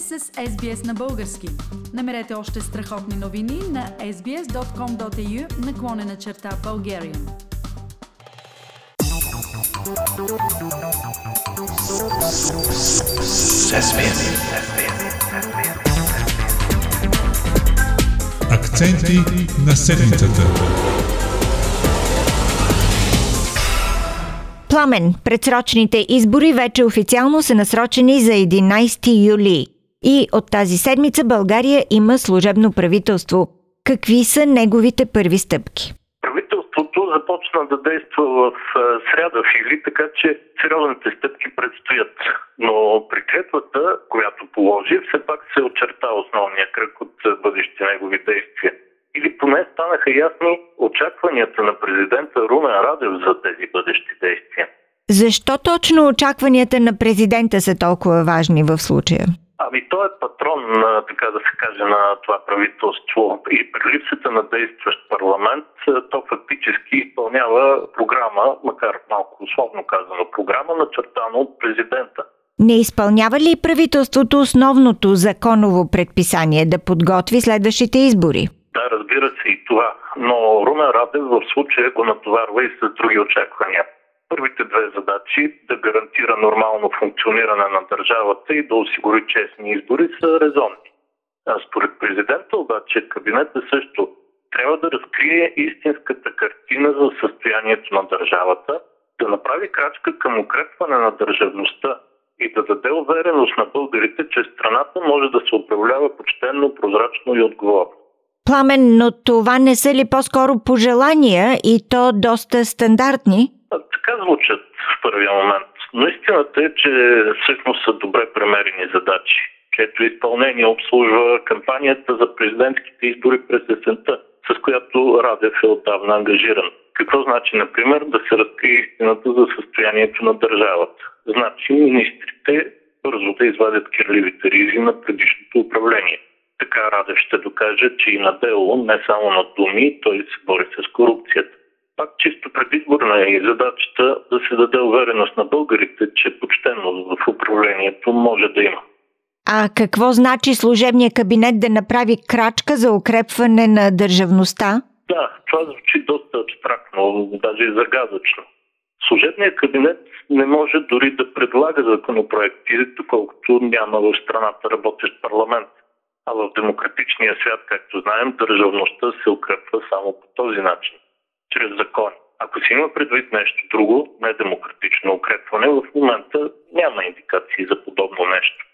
сте с SBS на български. Намерете още страхотни новини на sbs.com.au наклонена черта Bulgarian. Акценти на седмицата. Пламен, предсрочните избори вече официално са насрочени за 11 юли. И от тази седмица България има служебно правителство. Какви са неговите първи стъпки? Правителството започна да действа в сряда в Или, така че сериозните стъпки предстоят. Но при клетвата, която положи, все пак се очерта основния кръг от бъдещи негови действия или поне станаха ясни очакванията на президента Румен Радев за тези бъдещи действия. Защо точно очакванията на президента са толкова важни в случая? Ами той е патрон, на, така да се каже, на това правителство и при липсата на действащ парламент, то фактически изпълнява програма, макар малко условно казано, програма, начертана от президента. Не изпълнява ли правителството основното законово предписание да подготви следващите избори? Да, разбира се и това. Но Румен Радев в случая го натоварва и с други очаквания. Първите две задачи да гарантира нормално функциониране на държавата и да осигури честни избори са резонни. А според президента обаче кабинетът също трябва да разкрие истинската картина за състоянието на държавата, да направи крачка към укрепване на държавността и да даде увереност на българите, че страната може да се управлява почтенно, прозрачно и отговорно. Пламен, но това не са ли по-скоро пожелания и то доста стандартни? Така звучат в първия момент. Но истината е, че всъщност са добре премерени задачи, чието изпълнение обслужва кампанията за президентските избори през есента, с която Радев е отдавна ангажиран. Какво значи, например, да се разкрие истината за състоянието на държавата? Значи министрите бързо да извадят кирливите ризи на предишното управление – така Радев ще докаже, че и на дело, не само на думи, той се бори с корупцията. Пак чисто предизборна е и задачата да се даде увереност на българите, че почтеност в управлението може да има. А какво значи служебния кабинет да направи крачка за укрепване на държавността? Да, това звучи доста абстрактно, даже и загадъчно. Служебният кабинет не може дори да предлага законопроекти, доколкото няма в страната работещ парламент. А в демократичния свят, както знаем, държавността се укрепва само по този начин, чрез закони. Ако си има предвид нещо друго, недемократично укрепване, в момента няма индикации за подобно нещо.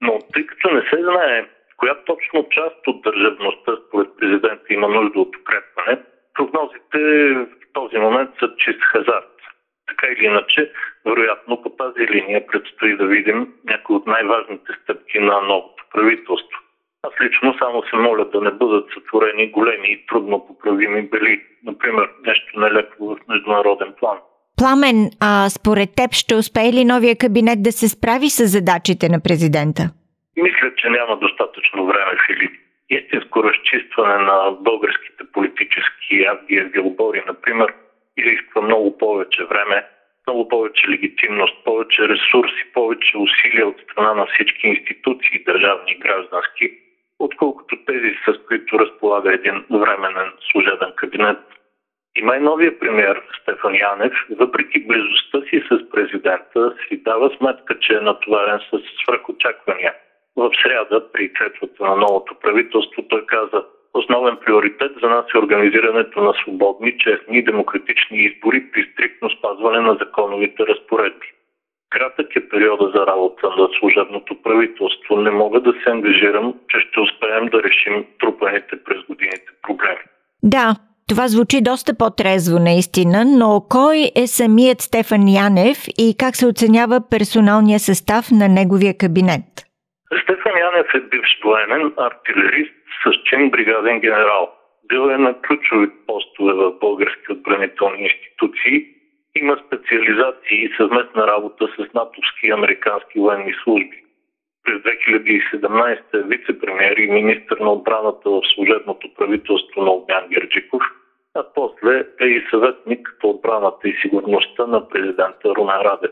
Но тъй като не се знае коя точно част от държавността според президента има нужда от укрепване, прогнозите в този момент са чист хазарт. Така или иначе, вероятно по тази линия предстои да видим някои от най-важните стъпки на новото правителство. Аз лично само се моля да не бъдат сътворени големи и трудно поправими бели, например нещо нелепо в международен план. Пламен, а според теб ще успее ли новия кабинет да се справи с задачите на президента? Мисля, че няма достатъчно време, Филип. Истинско разчистване на българските политически авгия билбори, например, изисква много повече време, много повече легитимност, повече ресурси, повече усилия от страна на всички институции, държавни и граждански, отколкото тези, с които разполага един временен служебен кабинет. И новия премьер Стефан Янев, въпреки близостта си с президента, си дава сметка, че е натоварен с свръхочаквания. В среда, при четвата на новото правителство, той каза Основен приоритет за нас е организирането на свободни, честни и демократични избори при стриктно спазване на законовите разпоредби. Кратък е периода за работа на служебното правителство. Не мога да се ангажирам, че ще успеем да решим трупаните през годините проблеми. Да, това звучи доста по-трезво наистина, но кой е самият Стефан Янев и как се оценява персоналния състав на неговия кабинет? Стефан Янев е бивш военен, артилерист с чин бригаден генерал. Бил е на ключови постове в български отбранителни институции има специализации и съвместна работа с натовски и американски военни служби. През 2017 е вице-премьер и министр на отбраната в служебното правителство на Огнян Герджиков, а после е и съветник по отбраната и сигурността на президента Румен Радев.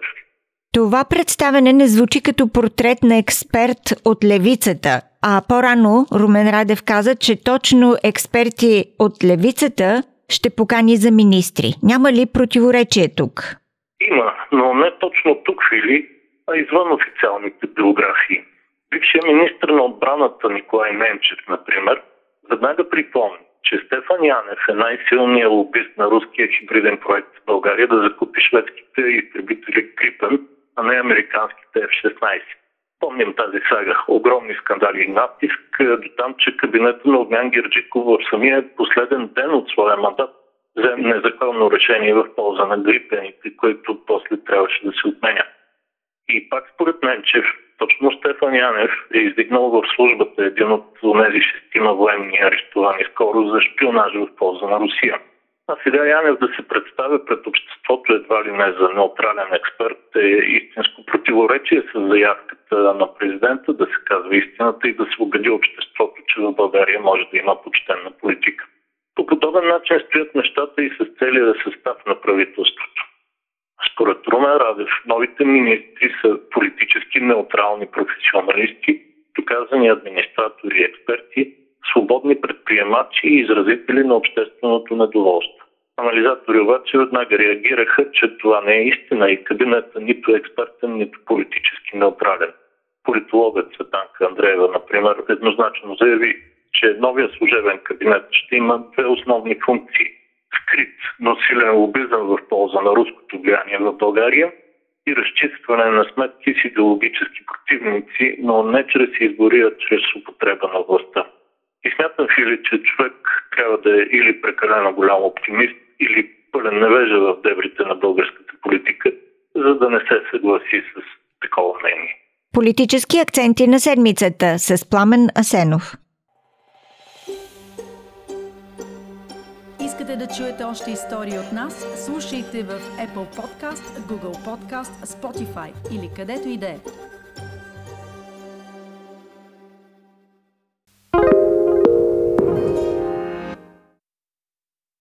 Това представене не звучи като портрет на експерт от левицата, а по-рано Румен Радев каза, че точно експерти от левицата ще покани за министри. Няма ли противоречие тук? Има, но не точно тук, Фили, а извън официалните биографии. Бившият министр на отбраната Николай Ненчев, например, веднага припомни, че Стефан Янев е най-силният лобист на руския хибриден проект в България да закупи шведските изтребители Крипен, а не американските F-16. Помним тази сага. Огромни скандали и натиск до там, че кабинета на Огнян Герджиков в самия последен ден от своя мандат взе незаконно решение в полза на грипените, които после трябваше да се отменят. И пак според мен, че точно Стефан Янев е издигнал в службата един от тези шестима военни арестувани скоро за шпионаж в полза на Русия. А сега Янев да се представя пред обществото едва ли не за неутрален експерт е истинско противоречие с заявката на президента да се казва истината и да се убеди обществото, че в България може да има почтенна политика. По подобен начин стоят нещата и с целия състав на правителството. Според Румен Радев, новите министри са политически неутрални професионалисти, доказани администратори и експерти, свободни предприемачи и изразители на общественото недоволство. Анализатори обаче веднага реагираха, че това не е истина и кабинетът нито е експертен, нито политически неутрален. Политологът Светанка Андреева, например, еднозначно заяви, че новия служебен кабинет ще има две основни функции. Скрит, но силен лобизъм в полза на руското влияние в България и разчистване на сметки с идеологически противници, но не чрез избори, а чрез употреба на властта. И смятам, Фили, че човек трябва да е или прекалено голям оптимист, или пълен невежа в дебрите на българската политика, за да не се съгласи с. Политически акценти на седмицата с Пламен Асенов. Искате да чуете още истории от нас? Слушайте в Apple Podcast, Google Podcast, Spotify или където и да е.